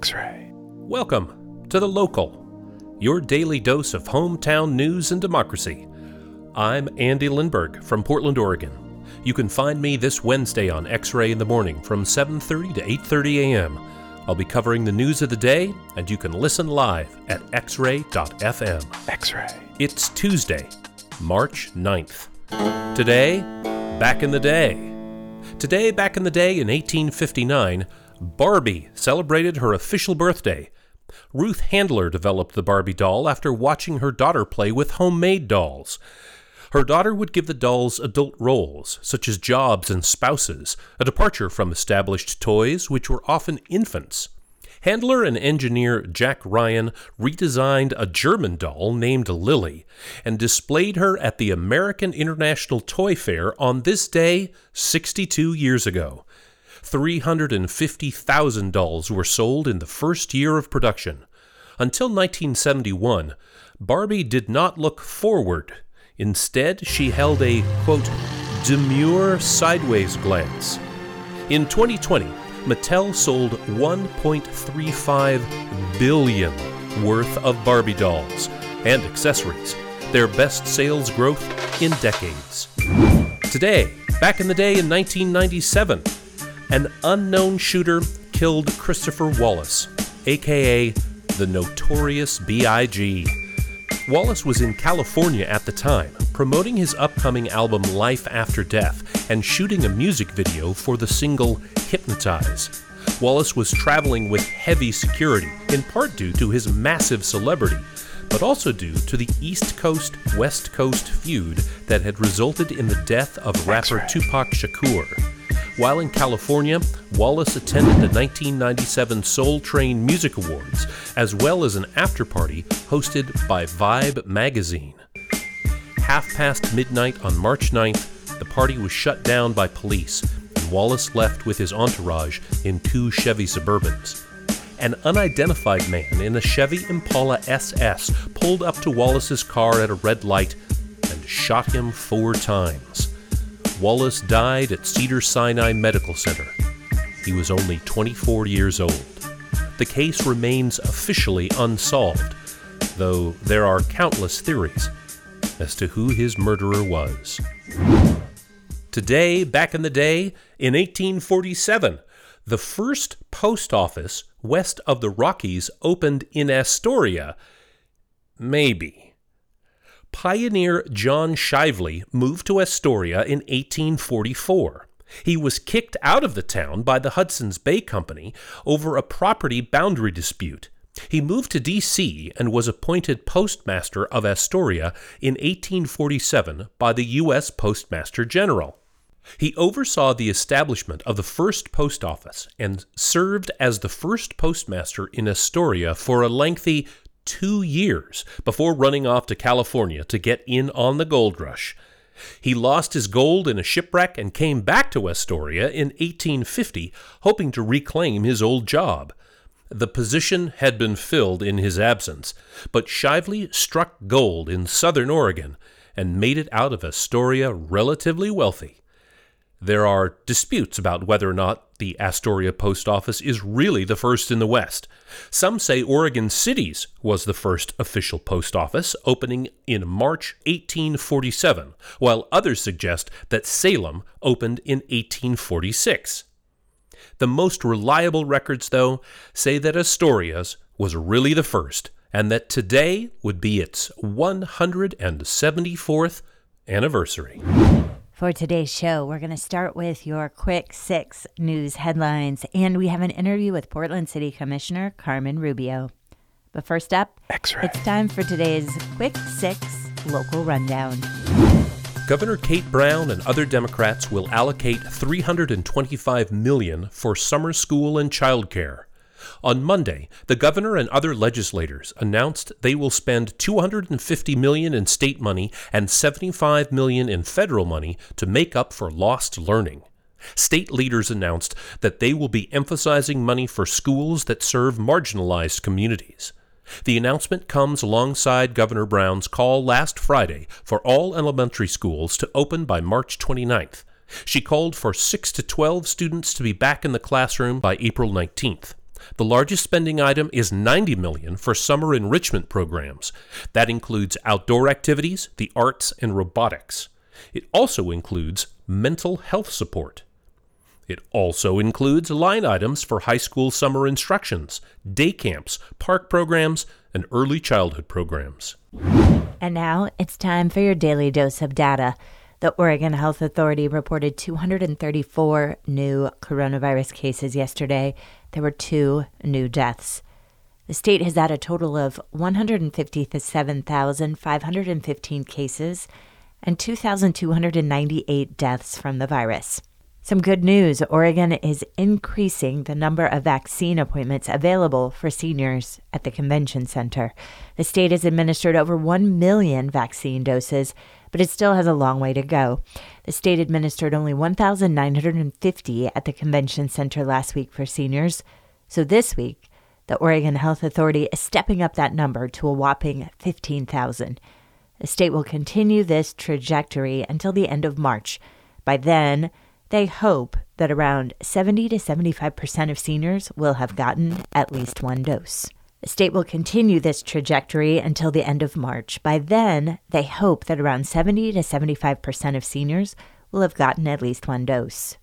X ray. Welcome to The Local, your daily dose of hometown news and democracy. I'm Andy Lindberg from Portland, Oregon. You can find me this Wednesday on X-Ray in the morning from 7:30 to 8:30 a.m. I'll be covering the news of the day and you can listen live at xray.fm. X ray. It's Tuesday, March 9th. Today, back in the day. Today, back in the day in 1859, Barbie celebrated her official birthday. Ruth Handler developed the Barbie doll after watching her daughter play with homemade dolls. Her daughter would give the dolls adult roles, such as jobs and spouses, a departure from established toys, which were often infants. Handler and engineer Jack Ryan redesigned a German doll named Lilli and displayed her at the American International Toy Fair on this day 62 years ago. 350,000 dolls were sold in the first year of production. Until 1971, Barbie did not look forward. Instead, she held a, quote, demure sideways glance. In 2020, Mattel sold 1.35 billion worth of Barbie dolls and accessories, their best sales growth in decades. Today, back in the day in 1997, an unknown shooter killed Christopher Wallace, aka the Notorious B.I.G. Wallace was in California at the time, promoting his upcoming album Life After Death and shooting a music video for the single Hypnotize. Wallace was traveling with heavy security, in part due to his massive celebrity, but also due to the East Coast West Coast feud that had resulted in the death of rapper Tupac Shakur. While in California, Wallace attended the 1997 Soul Train Music Awards, as well as an after party hosted by Vibe magazine. Half past midnight on March 9th, the party was shut down by police, and Wallace left with his entourage in two Chevy Suburbans. An unidentified man in a Chevy Impala SS pulled up to Wallace's car at a red light and shot him four times. Wallace died at Cedars-Sinai Medical Center. He was only 24 years old. The case remains officially unsolved, though there are countless theories as to who his murderer was. Today, back in the day, in 1847, the first post office west of the Rockies opened in Astoria. Maybe. Pioneer John Shively moved to Astoria in 1844. He was kicked out of the town by the Hudson's Bay Company over a property boundary dispute. He moved to D.C. and was appointed postmaster of Astoria in 1847 by the U.S. Postmaster General. He oversaw the establishment of the first post office and served as the first postmaster in Astoria for a lengthy two years before running off to California to get in on the gold rush. He lost his gold in a shipwreck and came back to Astoria in 1850, hoping to reclaim his old job. The position had been filled in his absence, but Shively struck gold in southern Oregon and made it out of Astoria relatively wealthy. There are disputes about whether or not the Astoria Post Office is really the first in the West. Some say Oregon City's was the first official post office, opening in March 1847, while others suggest that Salem opened in 1846. The most reliable records, though, say that Astoria's was really the first, and that today would be its 174th anniversary. For today's show, we're going to start with your quick six news headlines, and we have an interview with Portland City Commissioner Carmen Rubio. But first up, X-ray. it's time for today's quick six local rundown. Governor Kate Brown and other Democrats will allocate 325 million for summer school and childcare. On Monday, the governor and other legislators announced they will spend 250 million in state money and 75 million in federal money to make up for lost learning. State leaders announced that they will be emphasizing money for schools that serve marginalized communities. The announcement comes alongside Governor Brown's call last Friday for all elementary schools to open by March 29th. She called for 6 to 12 students to be back in the classroom by April 19th. The largest spending item is 90 million for summer enrichment programs. That includes outdoor activities, the arts, and robotics. It also includes mental health support. It also includes line items for high school summer instructions, day camps, park programs, and early childhood programs. And now it's time for your daily dose of data. The Oregon Health Authority reported 234 new coronavirus cases yesterday. There were two new deaths. The state has had a total of 157,515 cases and 2,298 deaths from the virus. Some good news Oregon is increasing the number of vaccine appointments available for seniors at the convention center. The state has administered over 1 million vaccine doses, but it still has a long way to go. The state administered only 1,950 at the convention center last week for seniors. So this week, the Oregon Health Authority is stepping up that number to a whopping 15,000. The state will continue this trajectory until the end of March. By then, they hope that around 70 to 75% of seniors will have gotten at least one dose. The state will continue this trajectory until the end of March. By then, they hope that around 70 to 75% of seniors will have gotten at least one dose.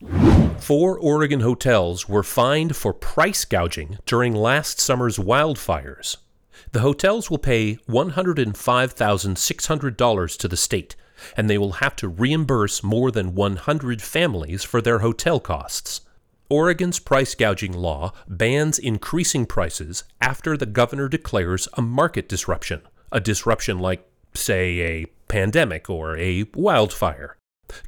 Four Oregon hotels were fined for price gouging during last summer's wildfires. The hotels will pay $105,600 to the state, and they will have to reimburse more than 100 families for their hotel costs. Oregon's price gouging law bans increasing prices after the governor declares a market disruption, a disruption like, say, a pandemic or a wildfire.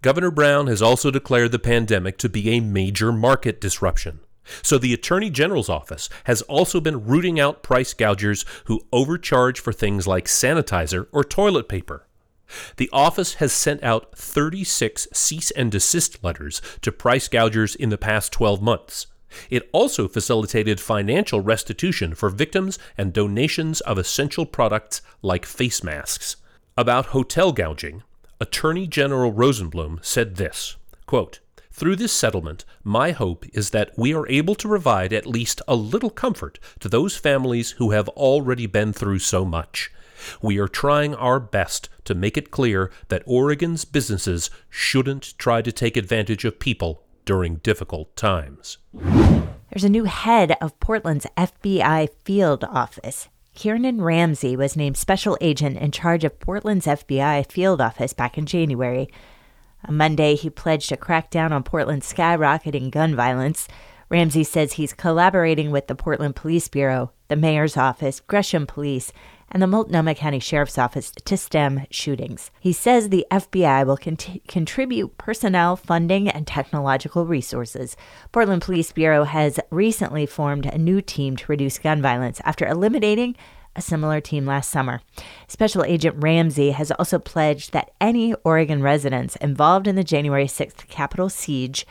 Governor Brown has also declared the pandemic to be a major market disruption. So the Attorney General's office has also been rooting out price gougers who overcharge for things like sanitizer or toilet paper. The office has sent out 36 cease and desist letters to price gougers in the past 12 months. It also facilitated financial restitution for victims and donations of essential products like face masks. About hotel gouging, Attorney General Rosenblum said this quote, Through this settlement, my hope is that we are able to provide at least a little comfort to those families who have already been through so much. We are trying our best to make it clear that Oregon's businesses shouldn't try to take advantage of people during difficult times. There's a new head of Portland's FBI field office. Kieran Ramsey was named special agent in charge of Portland's FBI field office back in January. On Monday, he pledged to crack down on Portland's skyrocketing gun violence. Ramsey says he's collaborating with the Portland Police Bureau, the mayor's office, Gresham Police, and the Multnomah County Sheriff's Office to stem shootings. He says the FBI will cont- contribute personnel, funding, and technological resources. Portland Police Bureau has recently formed a new team to reduce gun violence after eliminating a similar team last summer. Special Agent Ramsey has also pledged that any Oregon residents involved in the January 6th Capitol siege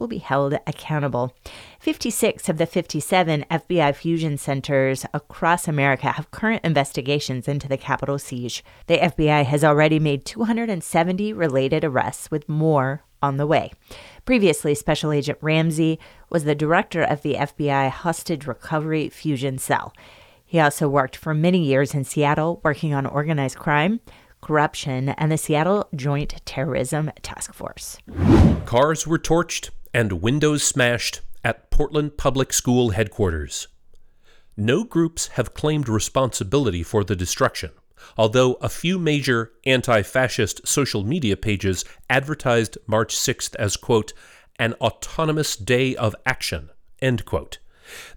will be held accountable. 56 of the 57 FBI fusion centers across America have current investigations into the Capitol siege. The FBI has already made 270 related arrests, with more on the way. Previously, Special Agent Ramsey was the director of the FBI Hostage Recovery Fusion Cell. He also worked for many years in Seattle, working on organized crime, corruption, and the Seattle Joint Terrorism Task Force. Cars were torched and windows smashed at Portland Public School headquarters. No groups have claimed responsibility for the destruction, although a few major anti fascist social media pages advertised March 6th as, quote, an autonomous day of action, end quote.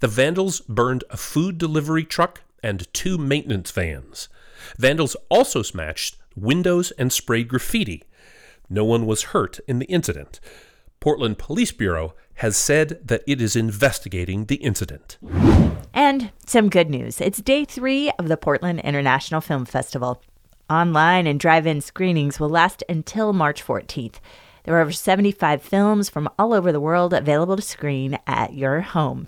The vandals burned a food delivery truck and two maintenance vans. Vandals also smashed windows and sprayed graffiti. No one was hurt in the incident. Portland Police Bureau has said that it is investigating the incident. And some good news it's day three of the Portland International Film Festival. Online and drive in screenings will last until March 14th. There are over 75 films from all over the world available to screen at your home.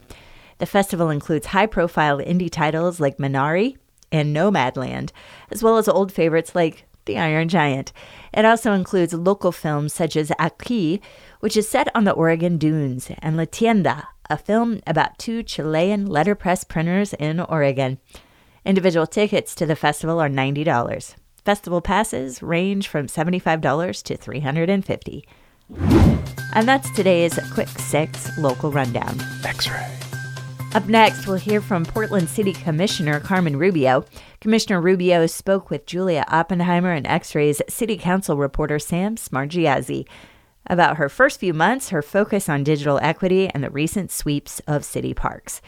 The festival includes high profile indie titles like Minari and Nomadland, as well as old favorites like The Iron Giant. It also includes local films such as Aquí, which is set on the Oregon dunes, and La Tienda, a film about two Chilean letterpress printers in Oregon. Individual tickets to the festival are $90. Festival passes range from $75 to $350. And that's today's Quick Six local rundown. X ray. Up next, we'll hear from Portland City Commissioner Carmen Rubio. Commissioner Rubio spoke with Julia Oppenheimer and X Ray's City Council reporter Sam Smargiassi about her first few months, her focus on digital equity, and the recent sweeps of city parks.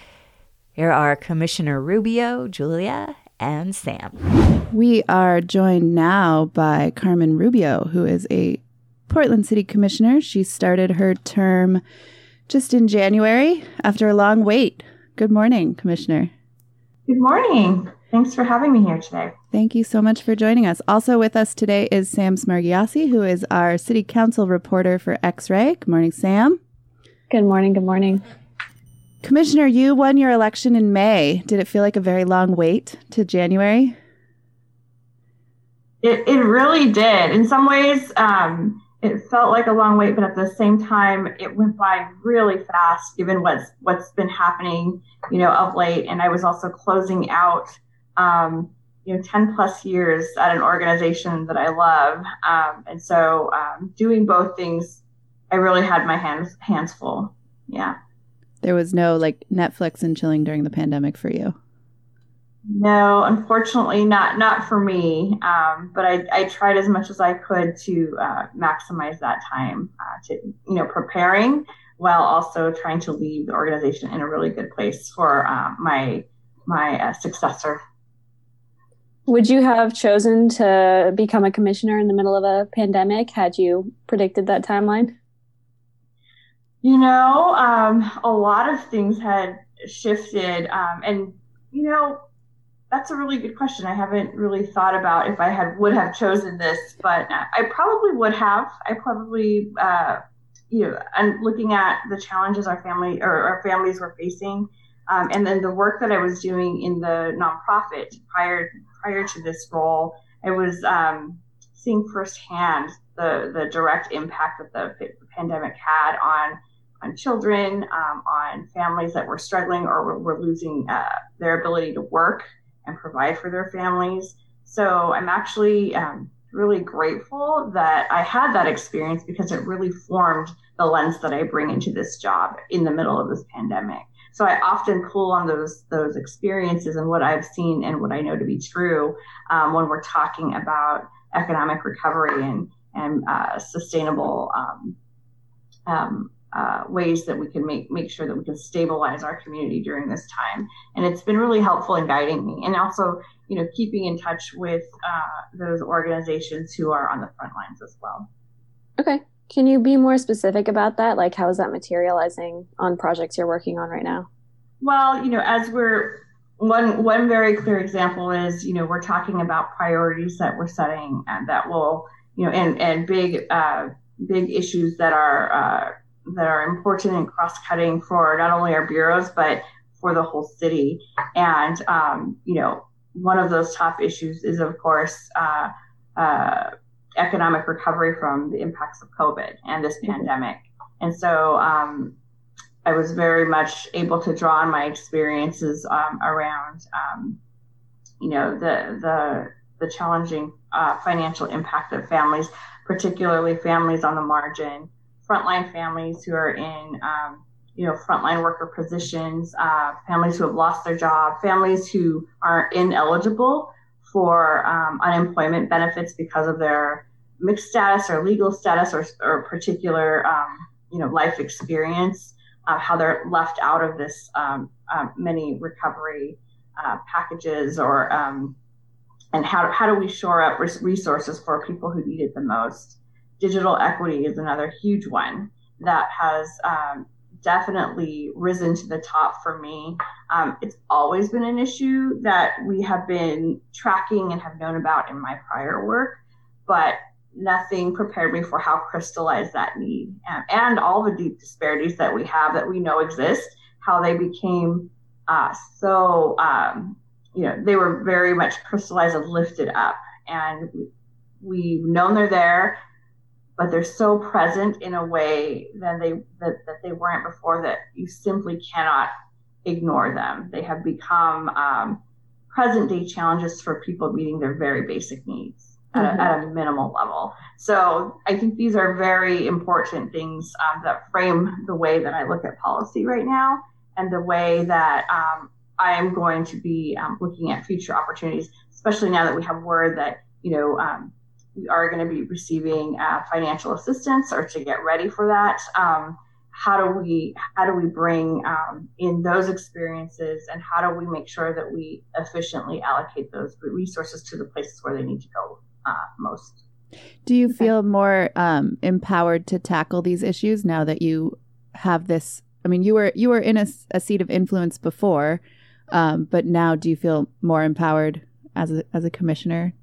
Here are Commissioner Rubio, Julia, and Sam. We are joined now by Carmen Rubio, who is a Portland City Commissioner. She started her term just in January after a long wait. Good morning, Commissioner. Good morning. Thanks for having me here today. Thank you so much for joining us. Also with us today is Sam Smargiassi, who is our City Council reporter for X Ray. Good morning, Sam. Good morning. Good morning. Commissioner, you won your election in May. Did it feel like a very long wait to January? It, it really did. In some ways, um, it felt like a long wait, but at the same time, it went by really fast given what's what's been happening, you know, of late. And I was also closing out, um, you know, ten plus years at an organization that I love, um, and so um, doing both things, I really had my hands hands full. Yeah. There was no like Netflix and chilling during the pandemic for you. No, unfortunately, not not for me. Um, but I, I tried as much as I could to uh, maximize that time uh, to you know preparing while also trying to leave the organization in a really good place for uh, my my uh, successor. Would you have chosen to become a commissioner in the middle of a pandemic had you predicted that timeline? You know, um, a lot of things had shifted, um, and you know that's a really good question. I haven't really thought about if I had would have chosen this, but I probably would have. I probably, uh, you know, and looking at the challenges our family or our families were facing, um, and then the work that I was doing in the nonprofit prior prior to this role, I was um, seeing firsthand the the direct impact that the pandemic had on on children, um, on families that were struggling or were, losing uh, their ability to work and provide for their families. So I'm actually um, really grateful that I had that experience because it really formed the lens that I bring into this job in the middle of this pandemic. So I often pull on those those experiences and what I've seen and what I know to be true um, when we're talking about economic recovery and and uh, sustainable um, um, uh, ways that we can make make sure that we can stabilize our community during this time. And it's been really helpful in guiding me, and also you know keeping in touch with uh, those organizations who are on the front lines as well. Okay, can you be more specific about that? Like, how is that materializing on projects you're working on right now? Well, you know, as we're one one very clear example is you know we're talking about priorities that we're setting and that will you know and and big uh, big issues that are uh, that are important and cross-cutting for not only our bureaus but for the whole city. And um, you know, one of those top issues is, of course, uh, uh, economic recovery from the impacts of COVID and this mm-hmm. pandemic. And so, um, I was very much able to draw on my experiences um, around, um, you know, the the the challenging uh, financial impact of families, particularly families on the margin frontline families who are in, um, you know, frontline worker positions, uh, families who have lost their job, families who are ineligible for um, unemployment benefits because of their mixed status or legal status or, or particular, um, you know, life experience, uh, how they're left out of this um, uh, many recovery uh, packages or um, and how, how do we shore up resources for people who need it the most digital equity is another huge one that has um, definitely risen to the top for me. Um, it's always been an issue that we have been tracking and have known about in my prior work, but nothing prepared me for how crystallized that need and, and all the deep disparities that we have that we know exist, how they became uh, so, um, you know, they were very much crystallized and lifted up. And we've known they're there but they're so present in a way than they that, that they weren't before that you simply cannot ignore them. They have become um, present day challenges for people meeting their very basic needs mm-hmm. at, a, at, a, minimal level. So I think these are very important things um, that frame the way that I look at policy right now and the way that um, I am going to be um, looking at future opportunities, especially now that we have word that you know um, we are going to be receiving uh, financial assistance or to get ready for that. Um, how do we how do we bring um, in those experiences and how do we make sure that we efficiently allocate those resources to the places where they need to go uh, most? Do you feel more um, empowered to tackle these issues now that you have this? I mean, you were you were in a, a seat of influence before, um, but now do you feel more empowered as a as a commissioner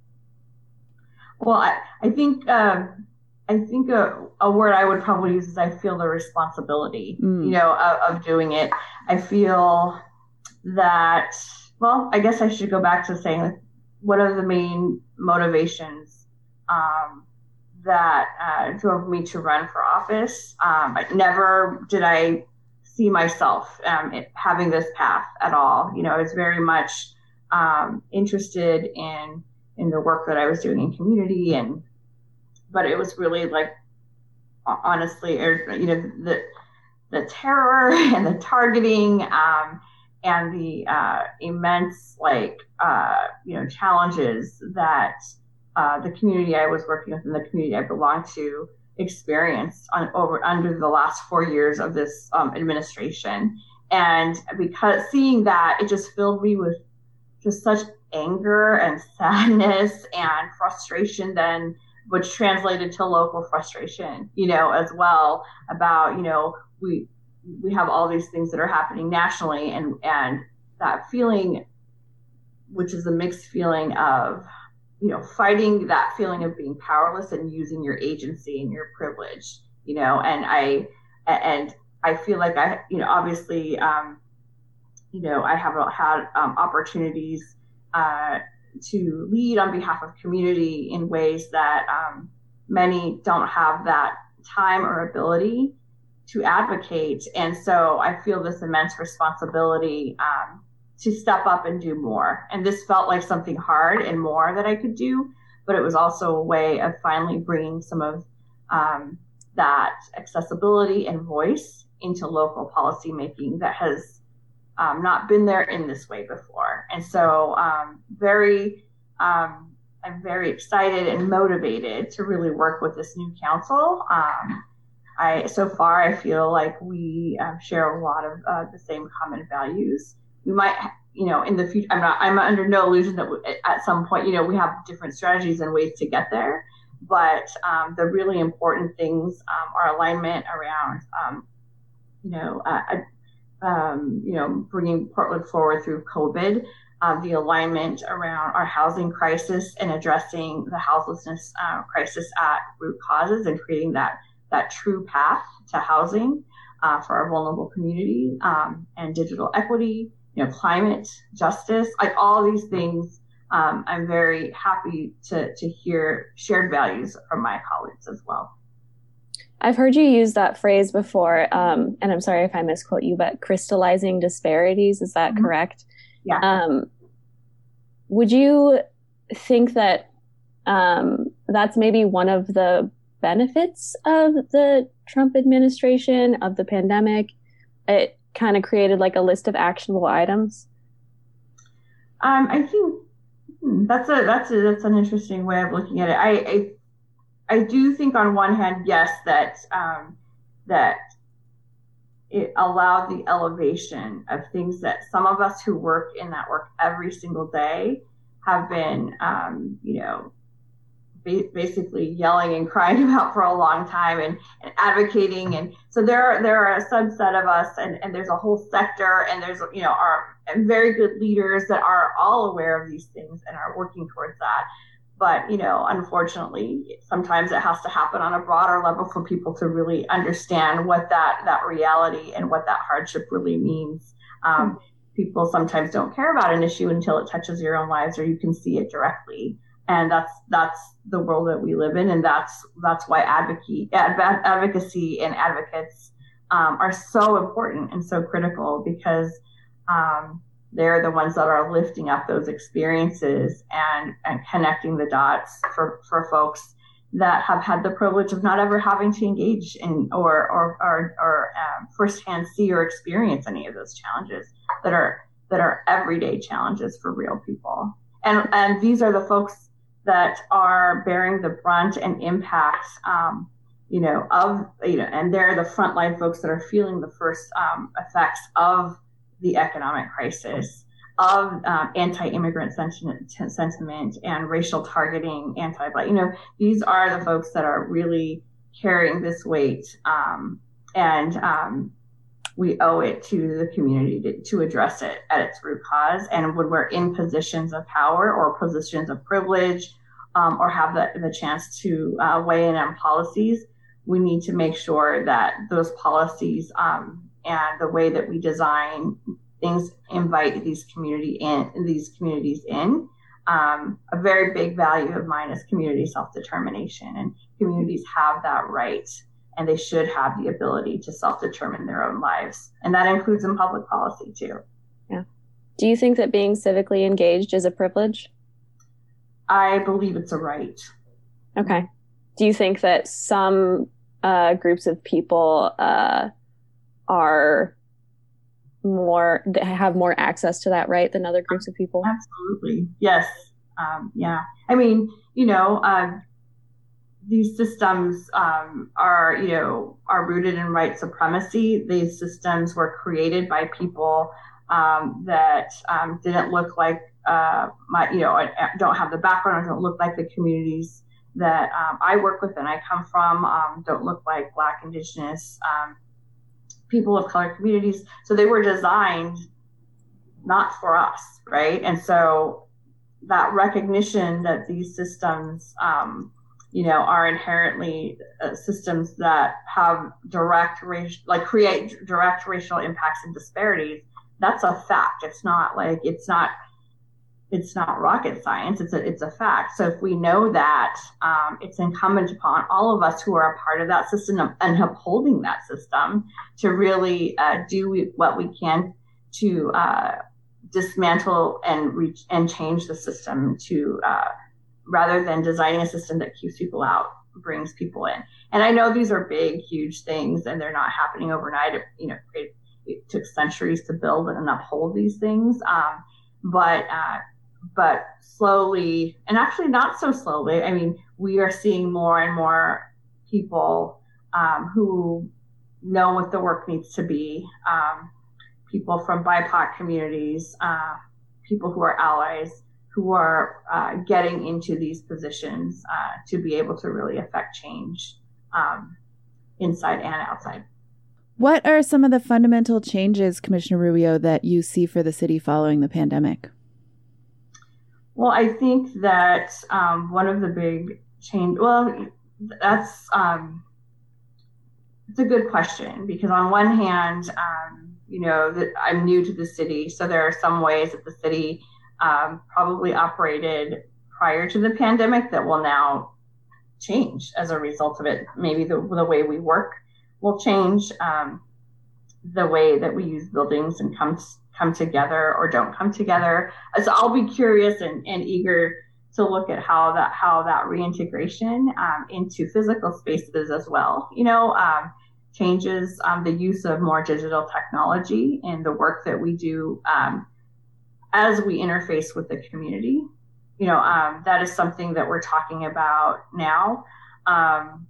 well, I, I think um, I think a, a, word I would probably use is I feel the responsibility, mm. you know, of, of, doing it. I feel that. Well, I guess I should go back to saying what are the main motivations um, that uh, drove me to run for office. Um, never did I see myself um, having this path at all. You know, I was very much um, interested in in the work that I was doing in community and but it was really like honestly er, you know the the terror and the targeting um, and the uh, immense like uh, you know challenges that uh, the community I was working with and the community I belonged to experienced on over under the last four years of this um, administration. And because seeing that it just filled me with just such anger and sadness and frustration then which translated to local frustration you know as well about you know we we have all these things that are happening nationally and and that feeling which is a mixed feeling of you know fighting that feeling of being powerless and using your agency and your privilege you know and i and i feel like i you know obviously um you know i have had um, opportunities uh, to lead on behalf of community in ways that um, many don't have that time or ability to advocate. And so I feel this immense responsibility um, to step up and do more. And this felt like something hard and more that I could do, but it was also a way of finally bringing some of um, that accessibility and voice into local policymaking that has um, not been there in this way before. And so, um, very, um, I'm very excited and motivated to really work with this new council. Um, I so far I feel like we um, share a lot of uh, the same common values. We might, you know, in the future. I'm not. I'm under no illusion that we, at some point, you know, we have different strategies and ways to get there. But um, the really important things are alignment around, you know, uh, um, you know, bringing Portland forward through COVID, uh, the alignment around our housing crisis and addressing the houselessness uh, crisis at root causes and creating that that true path to housing uh, for our vulnerable community um, and digital equity, you know, climate justice, like all these things. Um, I'm very happy to to hear shared values from my colleagues as well. I've heard you use that phrase before, um, and I'm sorry if I misquote you, but crystallizing disparities, is that mm-hmm. correct? Yeah. Um, would you think that um, that's maybe one of the benefits of the Trump administration, of the pandemic? It kind of created like a list of actionable items? Um, I think hmm, that's a that's a that's an interesting way of looking at it. I, I I do think on one hand, yes, that um, that it allowed the elevation of things that some of us who work in that work every single day have been, um, you know, ba- basically yelling and crying about for a long time and, and advocating. And so there are, there are a subset of us and, and there's a whole sector and there's, you know, our very good leaders that are all aware of these things and are working towards that but you know unfortunately sometimes it has to happen on a broader level for people to really understand what that that reality and what that hardship really means. Um, people sometimes don't care about an issue until it touches your own lives or you can see it directly. And that's that's the world that we live in, and that's that's why advocacy advocacy and advocates um, are so important and so critical because um, they're the ones that are lifting up those experiences and and connecting the dots for for folks that have had the privilege of not ever having to engage in or or or, or um, firsthand see or experience any of those challenges that are that are everyday challenges for real people. And and these are the folks that are bearing the brunt and impact, um, you know, of you know, and they're the frontline folks that are feeling the first um, effects of the economic crisis of um, anti-immigrant sentiment, sentiment and racial targeting, anti-black. You know, these are the folks that are really carrying this weight, um, and um, we owe it to the community to, to, address it at its root cause. And when we're in positions of power or positions of privilege, um, or have the, the chance to uh, weigh in on policies, we need to make sure that those policies um, and the way that we design things invite these community in these communities in. Um, a very big value of mine is community self-determination, and communities have that right, and they should have the ability to self-determine their own lives, and that includes in public policy too. Yeah. Do you think that being civically engaged is a privilege? I believe it's a right. Okay. Do you think that some uh, groups of people uh, are more have more access to that right than other groups of people? Absolutely. Yes. Um, yeah. I mean you know uh, these systems um, are you know are rooted in white supremacy. These systems were created by people um, that um, didn't look like uh, my you know don't have the background or don't look like the communities that um, i work with and i come from um, don't look like black indigenous people of color communities. So they were designed not for us, right? And so that recognition that these systems, um, you know, are inherently uh, systems that have direct racial, like create direct racial impacts and disparities. That's a fact. It's not like it's not it's not rocket science. It's a it's a fact. So if we know that, um, it's incumbent upon all of us who are a part of that system and upholding that system to really uh, do what we can to uh, dismantle and reach and change the system to uh, rather than designing a system that keeps people out brings people in. And I know these are big, huge things, and they're not happening overnight. It, you know, it, it took centuries to build and uphold these things. Um, but uh, but slowly, and actually not so slowly, I mean, we are seeing more and more people um, who know what the work needs to be. Um, people from BIPOC communities, uh, people who are allies, who are uh, getting into these positions uh, to be able to really affect change um, inside and outside. What are some of the fundamental changes, Commissioner Rubio, that you see for the city following the pandemic? Well, I think that um, one of the big change. Well, that's um, it's a good question because on one hand, um, you know, that I'm new to the city, so there are some ways that the city um, probably operated prior to the pandemic that will now change as a result of it. Maybe the the way we work will change, um, the way that we use buildings and come come together or don't come together. So I'll be curious and, and eager to look at how that how that reintegration um, into physical spaces as well. You know, um, changes um, the use of more digital technology in the work that we do um, as we interface with the community. You know, um, that is something that we're talking about now. Um,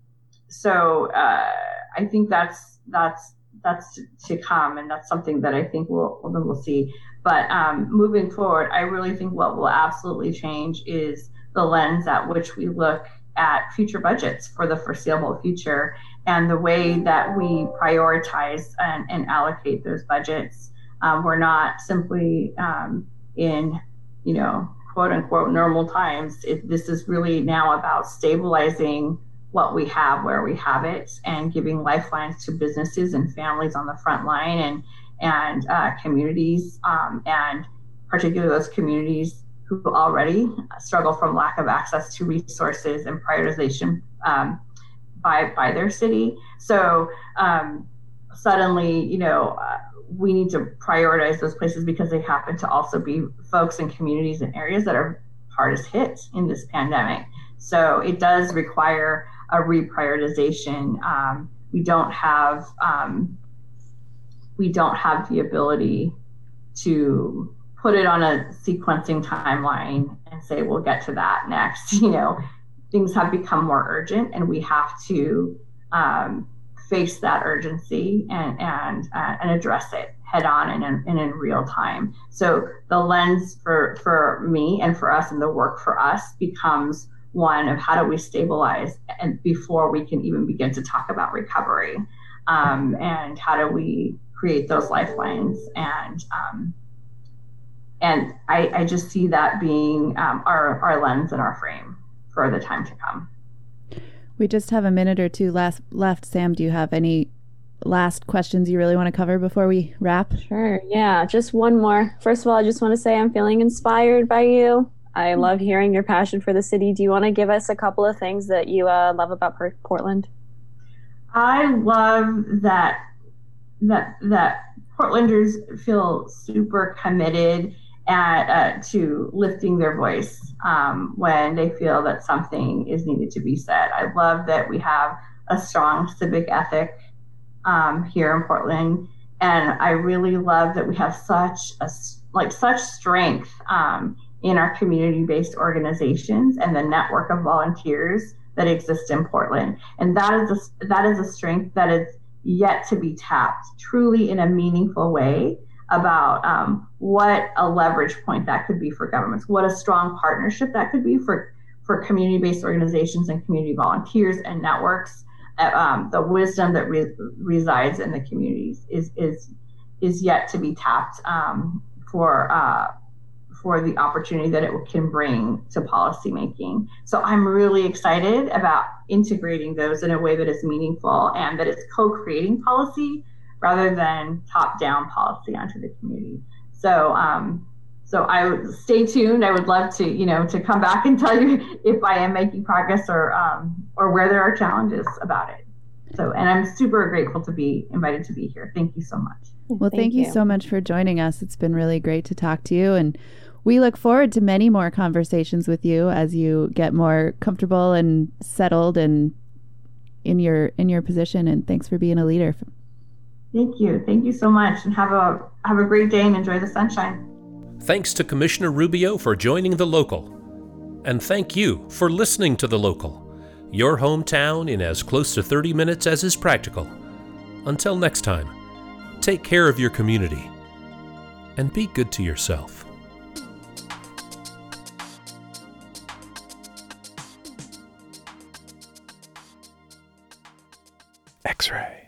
so uh, I think that's that's that's to come, and that's something that I think we'll we'll see. But um, moving forward, I really think what will absolutely change is the lens at which we look at future budgets for the foreseeable future and the way that we prioritize and, and allocate those budgets. Um, we're not simply um, in, you know, quote unquote normal times. It, this is really now about stabilizing what we have where we have it and giving lifelines to businesses and families on the front line and and uh, communities um, and particularly those communities who already struggle from lack of access to resources and prioritization um, by by their city. So um, suddenly, you know, uh, we need to prioritize those places because they happen to also be folks and communities and areas that are hardest hit in this pandemic. So it does require a reprioritization. Um, we don't have um, we don't have the ability to put it on a sequencing timeline and say we'll get to that next. You know, things have become more urgent, and we have to um, face that urgency and and uh, and address it head on and in, and in real time. So the lens for for me and for us and the work for us becomes one of how do we stabilize and before we can even begin to talk about recovery um, and how do we create those lifelines and um, and I, I, just see that being um, our, our lens and our frame for the time to come. We just have a minute or two last left. Sam, do you have any last questions you really want to cover before we wrap? Sure. Yeah, just one more. First of all, I just want to say I'm feeling inspired by you. I mm-hmm. love hearing your passion for the city. Do you want to give us a couple of things that you uh, love about Portland? I love that that that Portlanders feel super committed at, uh, to lifting their voice um, when they feel that something is needed to be said. I love that we have a strong civic ethic um, here in Portland, and I really love that we have such a like such strength um, in our community-based organizations and the network of volunteers that exist in Portland. And that is a, that is a strength that is yet to be tapped truly in a meaningful way about um, what a leverage point that could be for governments, what a strong partnership that could be for for community-based organizations and community volunteers and networks. Uh, um, the wisdom that re- resides in the communities is is is yet to be tapped um, for uh, for the opportunity that it can bring to policymaking. So I'm really excited about integrating those in a way that is meaningful and that it's co-creating policy rather than top-down policy onto the community. So um, so I would stay tuned. I would love to you know to come back and tell you if I am making progress or um, or where there are challenges about it. So and I'm super grateful to be invited to be here. Thank you so much. Well, thank, thank you. you so much for joining us. It's been really great to talk to you and we look forward to many more conversations with you as you get more comfortable and settled and in your in your position and thanks for being a leader. Thank you. Thank you so much and have a have a great day and enjoy the sunshine. Thanks to Commissioner Rubio for joining the local. And thank you for listening to the local. Your hometown in as close to 30 minutes as is practical. Until next time, take care of your community and be good to yourself. X ray.